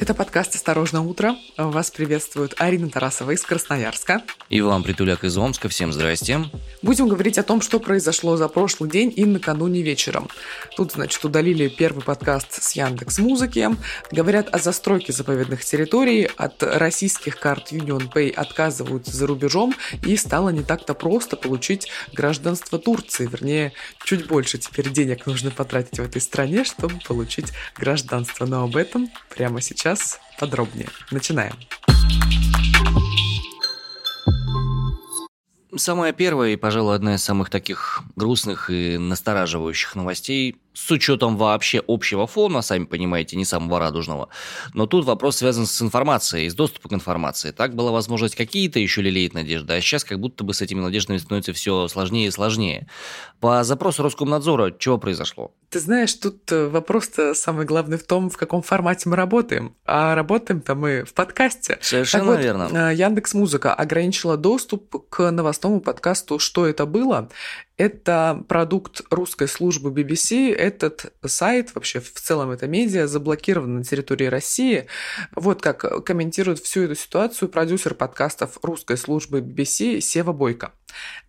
Это подкаст «Осторожно, утро». Вас приветствует Арина Тарасова из Красноярска. И вам Притуляк из Омска. Всем здрасте. Будем говорить о том, что произошло за прошлый день и накануне вечером. Тут, значит, удалили первый подкаст с Яндекс Музыки. Говорят о застройке заповедных территорий. От российских карт Union Pay отказываются за рубежом. И стало не так-то просто получить гражданство Турции. Вернее, чуть больше теперь денег нужно потратить в этой стране, чтобы получить гражданство. Но об этом прямо сейчас подробнее. Начинаем. Самая первая и, пожалуй, одна из самых таких грустных и настораживающих новостей с учетом вообще общего фона, сами понимаете, не самого радужного. Но тут вопрос связан с информацией, с доступом к информации. Так была возможность какие-то еще лелеять надежды, а сейчас как будто бы с этими надеждами становится все сложнее и сложнее. По запросу Роскомнадзора чего произошло? Ты знаешь, тут э, вопрос-то самый главный в том, в каком формате мы работаем. А работаем-то мы в подкасте. Совершенно так вот, верно. Э, Яндекс Музыка ограничила доступ к новостному подкасту «Что это было?». Это продукт русской службы BBC. Этот сайт, вообще в целом это медиа, заблокирован на территории России. Вот как комментирует всю эту ситуацию продюсер подкастов русской службы BBC Сева Бойко.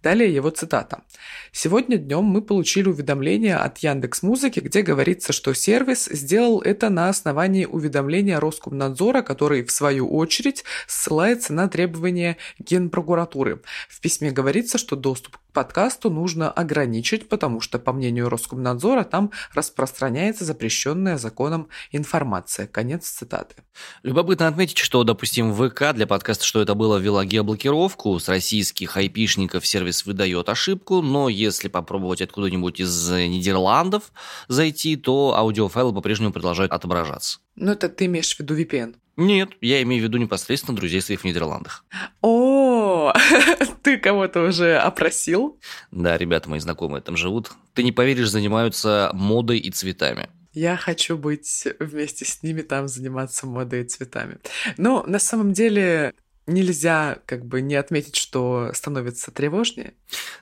Далее его цитата. «Сегодня днем мы получили уведомление от Яндекс Музыки, где говорится, что сервис сделал это на основании уведомления Роскомнадзора, который, в свою очередь, ссылается на требования Генпрокуратуры. В письме говорится, что доступ к подкасту нужно ограничить, потому что, по мнению Роскомнадзора, там распространяется запрещенная законом информация». Конец цитаты. Любопытно отметить, что, допустим, ВК для подкаста «Что это было» ввела геоблокировку с российских айпишников сотрудников сервис выдает ошибку, но если попробовать откуда-нибудь из Нидерландов зайти, то аудиофайлы по-прежнему продолжают отображаться. Ну, это ты имеешь в виду VPN? Нет, я имею в виду непосредственно друзей своих в Нидерландах. О, ты кого-то уже опросил? Да, ребята мои знакомые там живут. Ты не поверишь, занимаются модой и цветами. Я хочу быть вместе с ними там заниматься модой и цветами. Но на самом деле нельзя как бы не отметить, что становится тревожнее?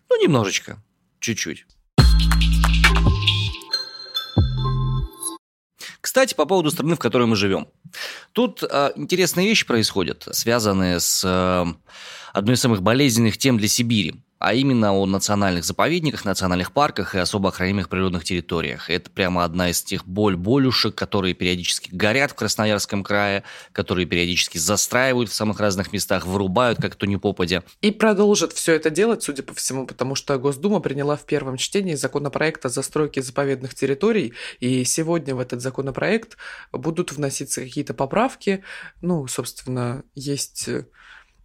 Ну, немножечко, чуть-чуть. Кстати, по поводу страны, в которой мы живем. Тут э, интересные вещи происходят, связанные с э, одной из самых болезненных тем для Сибири а именно о национальных заповедниках, национальных парках и особо охраняемых природных территориях. Это прямо одна из тех боль-болюшек, которые периодически горят в Красноярском крае, которые периодически застраивают в самых разных местах, вырубают как-то не попадя. И продолжат все это делать, судя по всему, потому что Госдума приняла в первом чтении законопроект о застройке заповедных территорий, и сегодня в этот законопроект будут вноситься какие-то поправки. Ну, собственно, есть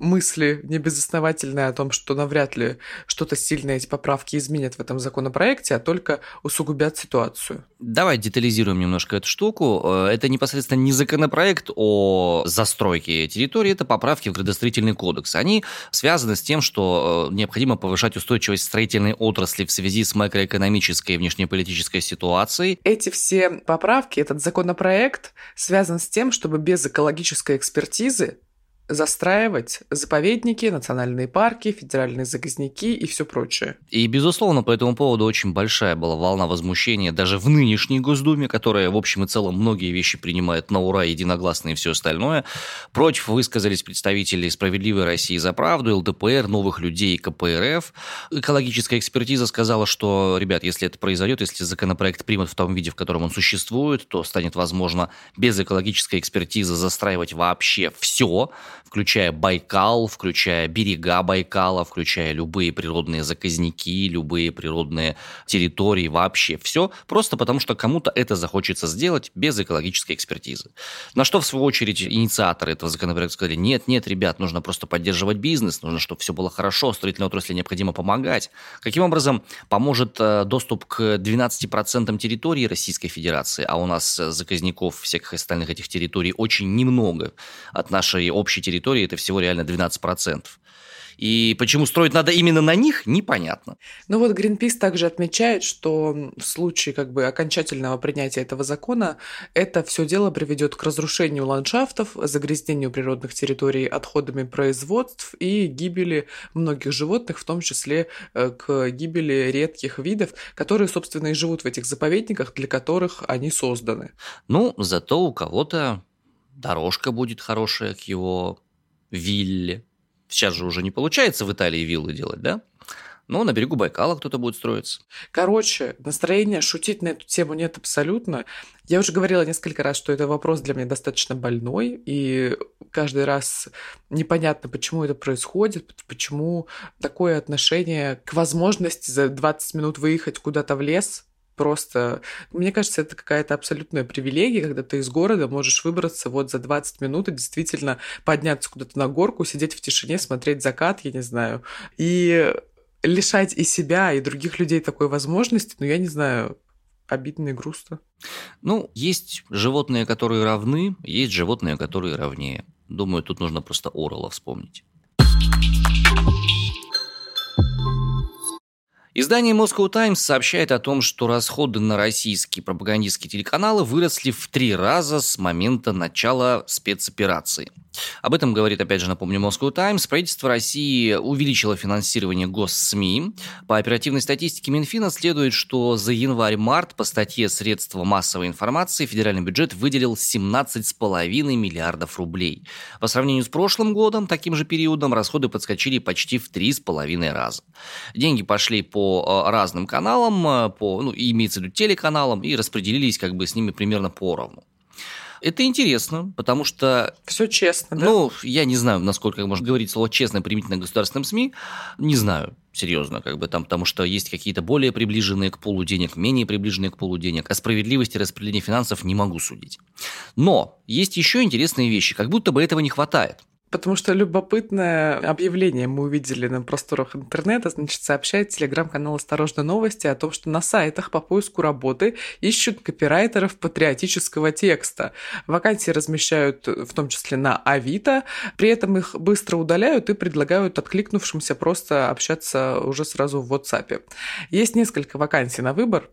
мысли небезосновательные о том, что навряд ли что-то сильное эти поправки изменят в этом законопроекте, а только усугубят ситуацию. Давай детализируем немножко эту штуку. Э, это непосредственно не законопроект о застройке территории, это поправки в градостроительный кодекс. Они связаны с тем, что э, необходимо повышать устойчивость строительной отрасли в связи с макроэкономической и внешнеполитической ситуацией. Эти все поправки, этот законопроект связан с тем, чтобы без экологической экспертизы застраивать заповедники, национальные парки, федеральные заказники и все прочее. И, безусловно, по этому поводу очень большая была волна возмущения даже в нынешней Госдуме, которая, в общем и целом, многие вещи принимает на ура, единогласно и все остальное. Против высказались представители «Справедливой России за правду», ЛДПР, «Новых людей» и КПРФ. Экологическая экспертиза сказала, что, ребят, если это произойдет, если законопроект примут в том виде, в котором он существует, то станет возможно без экологической экспертизы застраивать вообще все, включая Байкал, включая берега Байкала, включая любые природные заказники, любые природные территории, вообще все, просто потому что кому-то это захочется сделать без экологической экспертизы. На что, в свою очередь, инициаторы этого законопроекта сказали, нет, нет, ребят, нужно просто поддерживать бизнес, нужно, чтобы все было хорошо, строительной отрасли необходимо помогать. Каким образом поможет э, доступ к 12% территории Российской Федерации, а у нас э, заказников всех остальных этих территорий очень немного от нашей общей территории это всего реально 12%. И почему строить надо именно на них, непонятно. Ну вот Greenpeace также отмечает, что в случае как бы окончательного принятия этого закона это все дело приведет к разрушению ландшафтов, загрязнению природных территорий отходами производств и гибели многих животных, в том числе э, к гибели редких видов, которые, собственно, и живут в этих заповедниках, для которых они созданы. Ну, зато у кого-то дорожка будет хорошая к его вилле. Сейчас же уже не получается в Италии виллы делать, да? Но на берегу Байкала кто-то будет строиться. Короче, настроения шутить на эту тему нет абсолютно. Я уже говорила несколько раз, что это вопрос для меня достаточно больной, и каждый раз непонятно, почему это происходит, почему такое отношение к возможности за 20 минут выехать куда-то в лес, просто... Мне кажется, это какая-то абсолютная привилегия, когда ты из города можешь выбраться вот за 20 минут и действительно подняться куда-то на горку, сидеть в тишине, смотреть закат, я не знаю. И лишать и себя, и других людей такой возможности, ну, я не знаю, обидно и грустно. Ну, есть животные, которые равны, есть животные, которые равнее. Думаю, тут нужно просто Орла вспомнить. Издание Moscow Times сообщает о том, что расходы на российские пропагандистские телеканалы выросли в три раза с момента начала спецоперации – об этом говорит, опять же, напомню, Moscow Times. Правительство России увеличило финансирование госсми. По оперативной статистике Минфина следует, что за январь-март по статье «Средства массовой информации» федеральный бюджет выделил 17,5 миллиардов рублей. По сравнению с прошлым годом, таким же периодом, расходы подскочили почти в 3,5 раза. Деньги пошли по э, разным каналам, э, по, ну, имеется в виду телеканалам, и распределились как бы с ними примерно поровну. Это интересно, потому что... Все честно, да? Ну, я не знаю, насколько можно говорить слово «честно» применительно государственным СМИ. Не знаю, серьезно, как бы там, потому что есть какие-то более приближенные к полу денег, менее приближенные к полу денег. О справедливости распределения финансов не могу судить. Но есть еще интересные вещи, как будто бы этого не хватает. Потому что любопытное объявление мы увидели на просторах интернета, значит, сообщает телеграм-канал «Осторожно новости» о том, что на сайтах по поиску работы ищут копирайтеров патриотического текста. Вакансии размещают в том числе на Авито, при этом их быстро удаляют и предлагают откликнувшимся просто общаться уже сразу в WhatsApp. Есть несколько вакансий на выбор.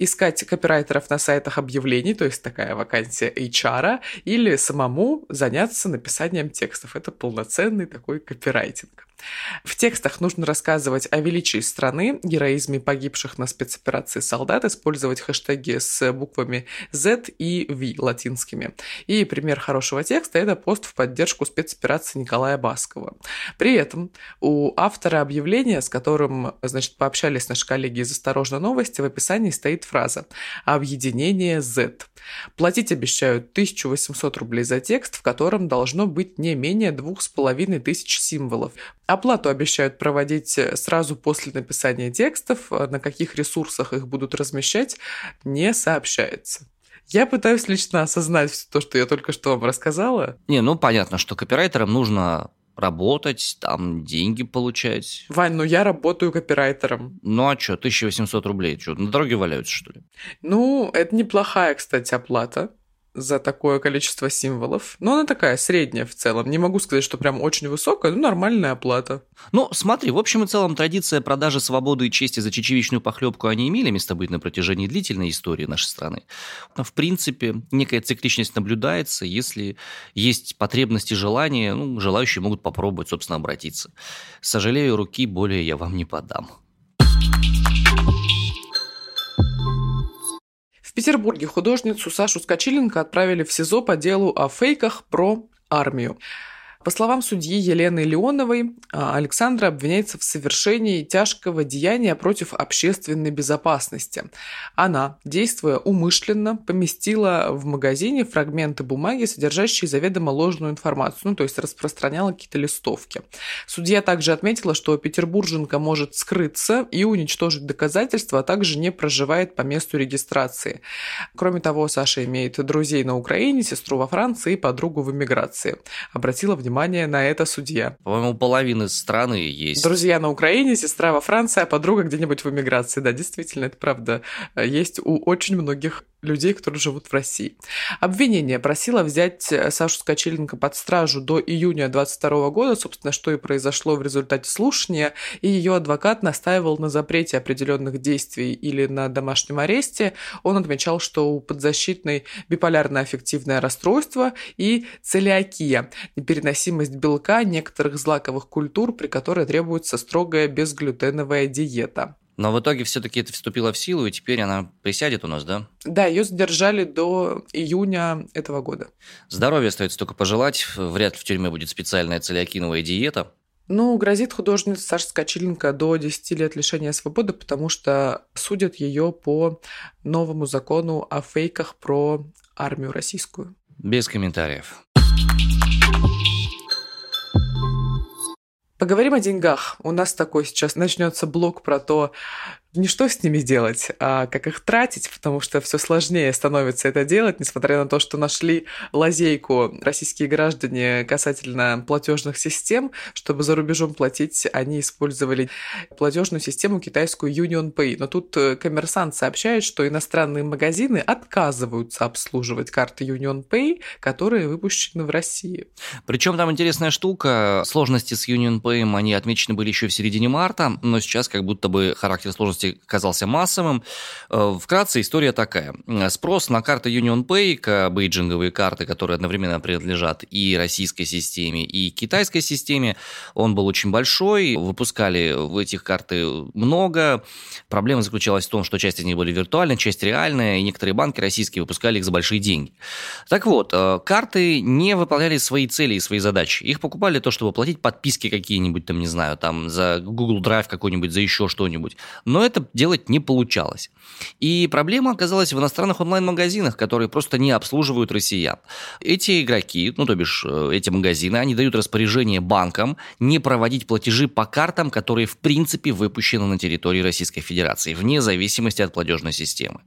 Искать копирайтеров на сайтах объявлений, то есть такая вакансия HR, или самому заняться написанием текстов это полноценный такой копирайтинг. В текстах нужно рассказывать о величии страны, героизме погибших на спецоперации солдат, использовать хэштеги с буквами Z и V латинскими. И пример хорошего текста – это пост в поддержку спецоперации Николая Баскова. При этом у автора объявления, с которым, значит, пообщались наши коллеги из «Осторожно новости», в описании стоит фраза «Объединение Z». Платить обещают 1800 рублей за текст, в котором должно быть не менее двух с половиной тысяч символов. Оплату обещают проводить сразу после написания текстов, на каких ресурсах их будут размещать, не сообщается. Я пытаюсь лично осознать все то, что я только что вам рассказала. Не, ну понятно, что копирайтерам нужно работать, там деньги получать. Вань, ну я работаю копирайтером. Ну а что, 1800 рублей, что, на дороге валяются, что ли? Ну, это неплохая, кстати, оплата за такое количество символов. Но она такая средняя в целом. Не могу сказать, что прям очень высокая, но нормальная оплата. Ну, смотри, в общем и целом традиция продажи свободы и чести за чечевичную похлебку они имели место быть на протяжении длительной истории нашей страны. Но, в принципе, некая цикличность наблюдается. Если есть потребности и желания, ну, желающие могут попробовать, собственно, обратиться. Сожалею, руки более я вам не подам. В Петербурге художницу Сашу Скочиленко отправили в СИЗО по делу о фейках про армию. По словам судьи Елены Леоновой, а, Александра обвиняется в совершении тяжкого деяния против общественной безопасности. Она, действуя умышленно, поместила в магазине фрагменты бумаги, содержащие заведомо ложную информацию, ну, то есть распространяла какие-то листовки. Судья также отметила, что петербурженка может скрыться и уничтожить доказательства, а также не проживает по месту регистрации. Кроме того, Саша имеет друзей на Украине, сестру во Франции и подругу в эмиграции. Обратила внимание внимание на это судья. По-моему, половины страны есть. Друзья на Украине, сестра во Франции, а подруга где-нибудь в эмиграции. Да, действительно, это правда. Есть у очень многих людей, которые живут в России. Обвинение просило взять э, Сашу Скочеленко под стражу до июня 22 года, собственно, что и произошло в результате слушания, и ее адвокат настаивал на запрете определенных действий или на домашнем аресте. Он отмечал, что у подзащитной биполярное аффективное расстройство и целиакия, непереносимость белка некоторых злаковых культур, при которой требуется строгая безглютеновая диета. Но в итоге все-таки это вступило в силу, и теперь она присядет у нас, да? Да, ее задержали до июня этого года. Здоровья остается только пожелать. Вряд ли в тюрьме будет специальная целиакиновая диета. Ну, грозит художнице Саше Скочиленко до 10 лет лишения свободы, потому что судят ее по новому закону о фейках про армию российскую. Без комментариев. Поговорим о деньгах. У нас такой сейчас начнется блок про то, не что с ними делать, а как их тратить, потому что все сложнее становится это делать, несмотря на то, что нашли лазейку российские граждане касательно платежных систем, чтобы за рубежом платить, они использовали платежную систему китайскую Union Pay. Но тут э, коммерсант сообщает, что иностранные магазины отказываются обслуживать карты Union Pay, которые выпущены в России. Причем там интересная штука, сложности с Union Pay, они отмечены были еще в середине марта, но сейчас как будто бы характер сложности августе казался массовым. Э, вкратце история такая. Спрос на карты Union Pay, бейджинговые карты, которые одновременно принадлежат и российской системе, и китайской системе, он был очень большой. Выпускали в этих карты много. Проблема заключалась в том, что часть из них были виртуальные, часть реальная, и некоторые банки российские выпускали их за большие деньги. Так вот, э, карты не выполняли свои цели и свои задачи. Их покупали того, чтобы платить подписки какие-нибудь, там, не знаю, там, за Google Drive какой-нибудь, за еще что-нибудь. Но это это делать не получалось. И проблема оказалась в иностранных онлайн-магазинах, которые просто не обслуживают россиян. Эти игроки, ну то бишь э, эти магазины, они дают распоряжение банкам не проводить платежи по картам, которые в принципе выпущены на территории Российской Федерации, вне зависимости от платежной системы.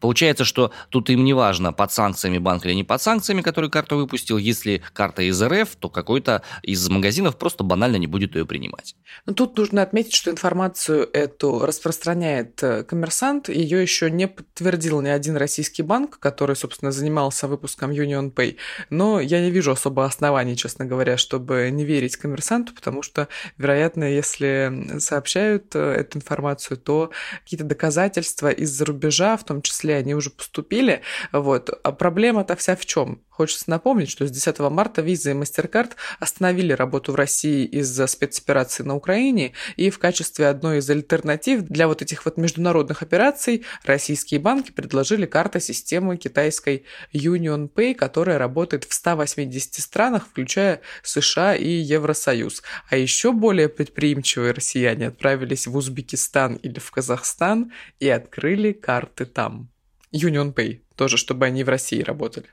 Получается, что тут им не важно, под санкциями банк или не под санкциями, который карту выпустил. Если карта из РФ, то какой-то из магазинов просто банально не будет ее принимать. Но тут нужно отметить, что информацию эту распространяет э, коммерсант, ее еще не подтвердил ни один российский банк, который, собственно, занимался выпуском Union Pay. Но я не вижу особо оснований, честно говоря, чтобы не верить коммерсанту, потому что, вероятно, если сообщают э, эту информацию, то какие-то доказательства из-за рубежа, в том числе, они уже поступили. Вот. А проблема-то вся в чем? Хочется напомнить, что с 10 марта Visa и MasterCard остановили работу в России из-за спецоперации на Украине, и в качестве одной из альтернатив для вот этих вот международных операций российские банки предложили карты системы китайской Union Pay, которая работает в 180 странах, включая США и Евросоюз. А еще более предприимчивые россияне отправились в Узбекистан или в Казахстан и открыли карты там. Union Pay, тоже чтобы они в России работали.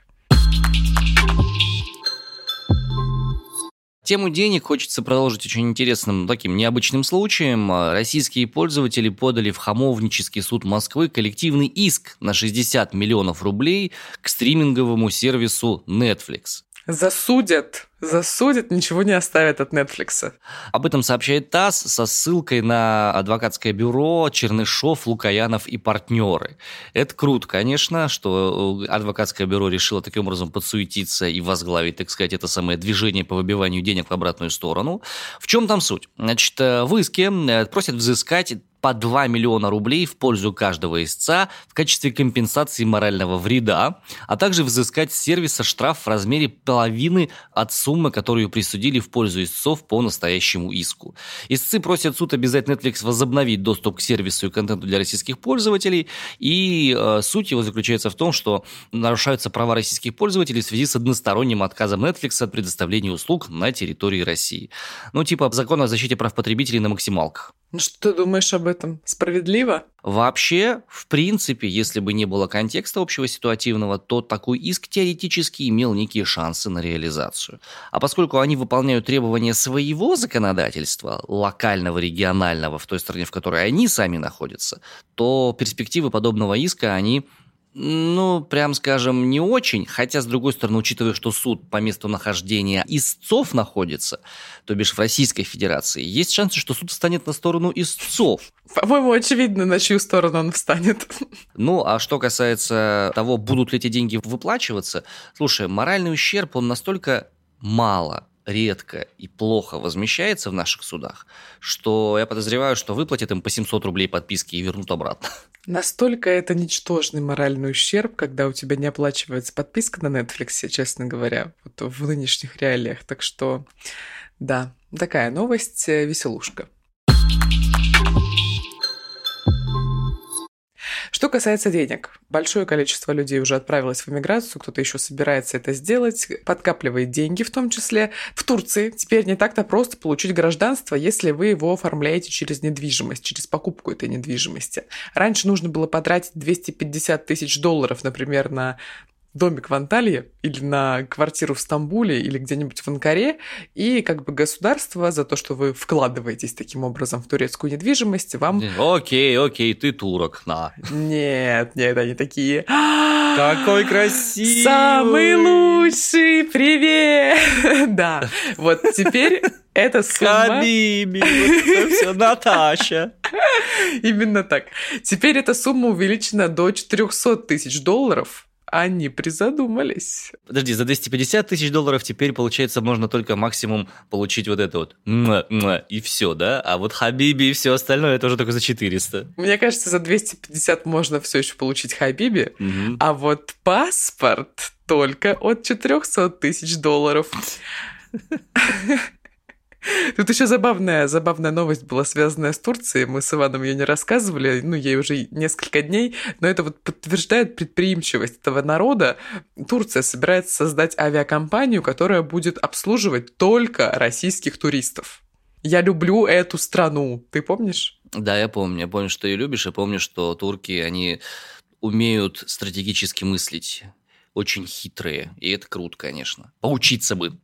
Тему денег хочется продолжить очень интересным, таким необычным случаем. Российские пользователи подали в Хамовнический суд Москвы коллективный иск на 60 миллионов рублей к стриминговому сервису Netflix. Засудят засудят, ничего не оставят от Netflix. Об этом сообщает ТАСС со ссылкой на адвокатское бюро Чернышов, Лукаянов и партнеры. Это круто, конечно, что адвокатское бюро решило таким образом подсуетиться и возглавить, так сказать, это самое движение по выбиванию денег в обратную сторону. В чем там суть? Значит, в иске э, просят взыскать по 2 миллиона рублей в пользу каждого истца в качестве компенсации морального вреда, а также взыскать с сервиса штраф в размере половины от суммы, которую присудили в пользу истцов по настоящему иску. Истцы просят суд обязать Netflix возобновить доступ к сервису и контенту для российских пользователей, и э, суть его заключается в том, что нарушаются права российских пользователей в связи с односторонним отказом Netflix от предоставления услуг на территории России. Ну, типа закон о защите прав потребителей на максималках. Ну что ты думаешь об этом? Справедливо? Вообще, в принципе, если бы не было контекста общего ситуативного, то такой иск теоретически имел некие шансы на реализацию. А поскольку они выполняют требования своего законодательства, локального, регионального, в той стране, в которой они сами находятся, то перспективы подобного иска, они ну, прям скажем, не очень. Хотя, с другой стороны, учитывая, что суд по месту нахождения истцов находится, то бишь в Российской Федерации, есть шансы, что суд встанет на сторону истцов. По-моему, очевидно, на чью сторону он встанет. Ну, а что касается того, будут ли эти деньги выплачиваться, слушай, моральный ущерб, он настолько мало редко и плохо возмещается в наших судах, что я подозреваю, что выплатят им по 700 рублей подписки и вернут обратно. Настолько это ничтожный моральный ущерб, когда у тебя не оплачивается подписка на Netflix, честно говоря, вот в нынешних реалиях. Так что, да, такая новость, э, веселушка. Что касается денег, большое количество людей уже отправилось в эмиграцию, кто-то еще собирается это сделать, подкапливает деньги в том числе. В Турции теперь не так-то просто получить гражданство, если вы его оформляете через недвижимость, через покупку этой недвижимости. Раньше нужно было потратить 250 тысяч долларов, например, на домик в Анталии или на квартиру в Стамбуле или где-нибудь в Анкаре, и как бы государство за то, что вы вкладываетесь таким образом в турецкую недвижимость, вам... Окей, окей, ты турок, на. Нет, нет, они такие... Какой красивый! Самый лучший! Привет! Да, вот теперь эта сумма... Хабиби, вот это все, Наташа. Именно так. Теперь эта сумма увеличена до 400 тысяч долларов, они призадумались. Подожди, за 250 тысяч долларов теперь, получается, можно только максимум получить вот это вот и все, да? А вот Хабиби и все остальное это уже только за 400. Мне кажется, за 250 можно все еще получить Хабиби, Мгм. а вот паспорт только от 400 тысяч долларов. Тут еще забавная, забавная новость была связанная с Турцией. Мы с Иваном ее не рассказывали, ну, ей уже несколько дней, но это вот подтверждает предприимчивость этого народа. Турция собирается создать авиакомпанию, которая будет обслуживать только российских туристов. Я люблю эту страну, ты помнишь? Да, я помню. Я помню, что ты любишь, и помню, что турки, они умеют стратегически мыслить. Очень хитрые. И это круто, конечно. Поучиться бы.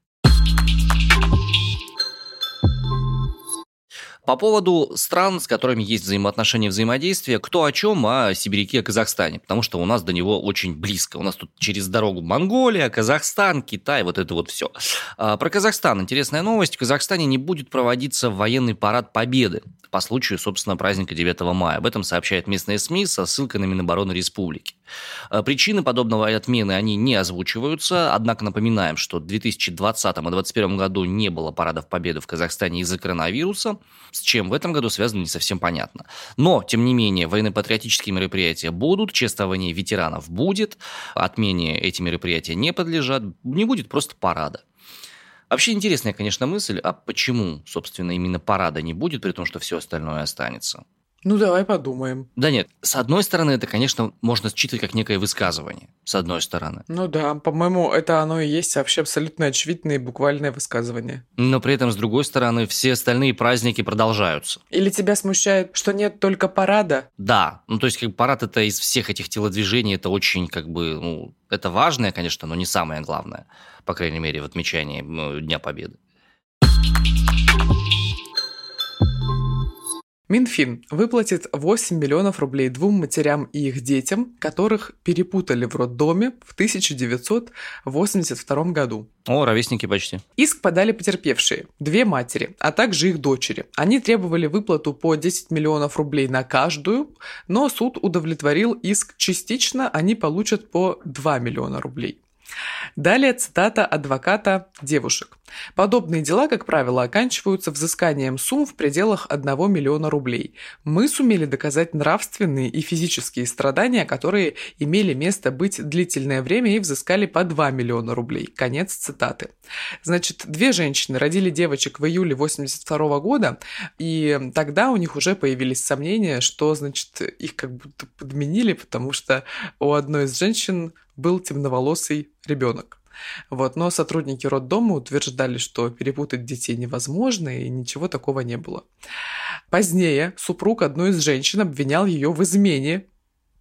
По поводу стран, с которыми есть взаимоотношения и взаимодействие, кто о чем, о сибиряке, о Казахстане, потому что у нас до него очень близко. У нас тут через дорогу Монголия, Казахстан, Китай, вот это вот все. Про Казахстан интересная новость. В Казахстане не будет проводиться военный парад Победы по случаю, собственно, праздника 9 мая. Об этом сообщает местные СМИ со ссылкой на Минобороны Республики. А, Причины подобного отмены, они не озвучиваются, однако напоминаем, что в 2020 и 2021 году не было парадов Победы в Казахстане из-за коронавируса, с чем в этом году связано не совсем понятно. Но, тем не менее, военно-патриотические мероприятия будут, чествование ветеранов будет, отмене эти мероприятия не подлежат, не будет просто парада. Вообще интересная, конечно, мысль, а почему, собственно, именно парада не будет, при том, что все остальное останется? Ну, давай подумаем. Да нет, с одной стороны, это, конечно, можно считать как некое высказывание, с одной стороны. Ну да, по-моему, это оно и есть вообще абсолютно очевидное и буквальное высказывание. Но при этом, с другой стороны, все остальные праздники продолжаются. Или тебя смущает, что нет только парада? Да, ну то есть как парад это из всех этих телодвижений, это очень как бы, ну, это важное, конечно, но не самое главное, по крайней мере, в отмечании Дня Победы. Минфин выплатит 8 миллионов рублей двум матерям и их детям, которых перепутали в роддоме в 1982 году. О, ровесники почти. Иск подали потерпевшие, две матери, а также их дочери. Они требовали выплату по 10 миллионов рублей на каждую, но суд удовлетворил иск частично, они получат по 2 миллиона рублей. Далее цитата адвоката девушек. Подобные дела, как правило, оканчиваются взысканием сумм в пределах 1 миллиона рублей. Мы сумели доказать нравственные и физические страдания, которые имели место быть длительное время и взыскали по 2 миллиона рублей. Конец цитаты. Значит, две женщины родили девочек в июле 82 года, и тогда у них уже появились сомнения, что, значит, их как будто подменили, потому что у одной из женщин был темноволосый ребенок. Вот, но сотрудники роддома утверждали, что перепутать детей невозможно, и ничего такого не было. Позднее супруг одной из женщин обвинял ее в измене,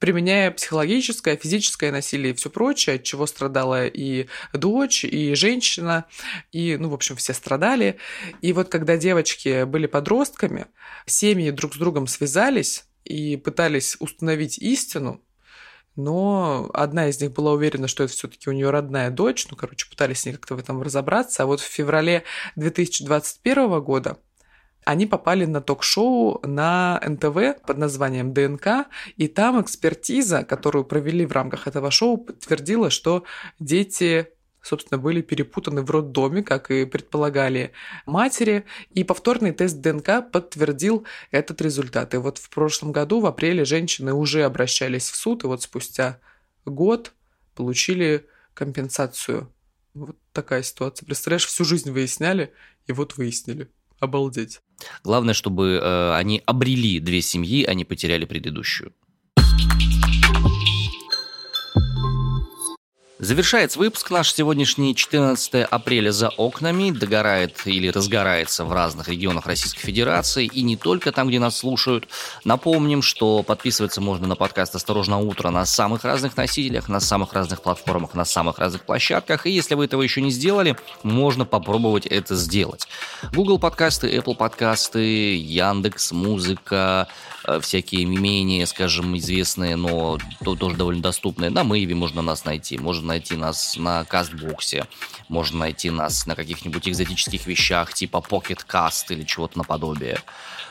применяя психологическое, физическое насилие и все прочее, от чего страдала и дочь, и женщина, и, ну, в общем, все страдали. И вот когда девочки были подростками, семьи друг с другом связались и пытались установить истину, но одна из них была уверена, что это все-таки у нее родная дочь. Ну, короче, пытались с ней как-то в этом разобраться. А вот в феврале 2021 года они попали на ток-шоу на НТВ под названием ДНК, и там экспертиза, которую провели в рамках этого шоу, подтвердила, что дети собственно, были перепутаны в роддоме, как и предполагали матери, и повторный тест ДНК подтвердил этот результат. И вот в прошлом году, в апреле, женщины уже обращались в суд, и вот спустя год получили компенсацию. Вот такая ситуация. Представляешь, всю жизнь выясняли, и вот выяснили. Обалдеть. Главное, чтобы э, они обрели две семьи, а не потеряли предыдущую. Завершается выпуск наш сегодняшний 14 апреля за окнами. Догорает или разгорается в разных регионах Российской Федерации и не только там, где нас слушают. Напомним, что подписываться можно на подкаст «Осторожно, утро» на самых разных носителях, на самых разных платформах, на самых разных площадках. И если вы этого еще не сделали, можно попробовать это сделать. Google подкасты, Apple подкасты, Яндекс, Музыка, Э, всякие менее, скажем, известные, но тоже довольно доступные. На Мэйве можно нас найти, можно найти нас на Кастбоксе, можно найти нас на каких-нибудь экзотических вещах типа Pocket Cast или чего-то наподобие.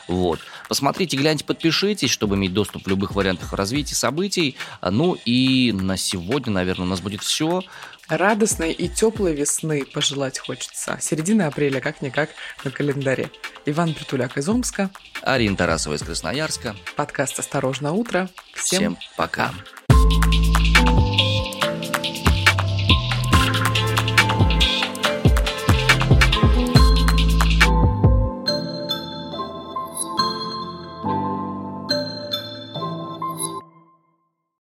Вот. Посмотрите, гляньте, подпишитесь, чтобы иметь доступ в любых вариантах развития событий. Ну и на сегодня, наверное, у нас будет все. Радостной и теплой весны пожелать хочется. Середина апреля, как-никак, на календаре. Иван Притуляк из Омска. Арина Тарасова из Красноярска. Подкаст «Осторожно, утро». Всем, Всем пока. пока.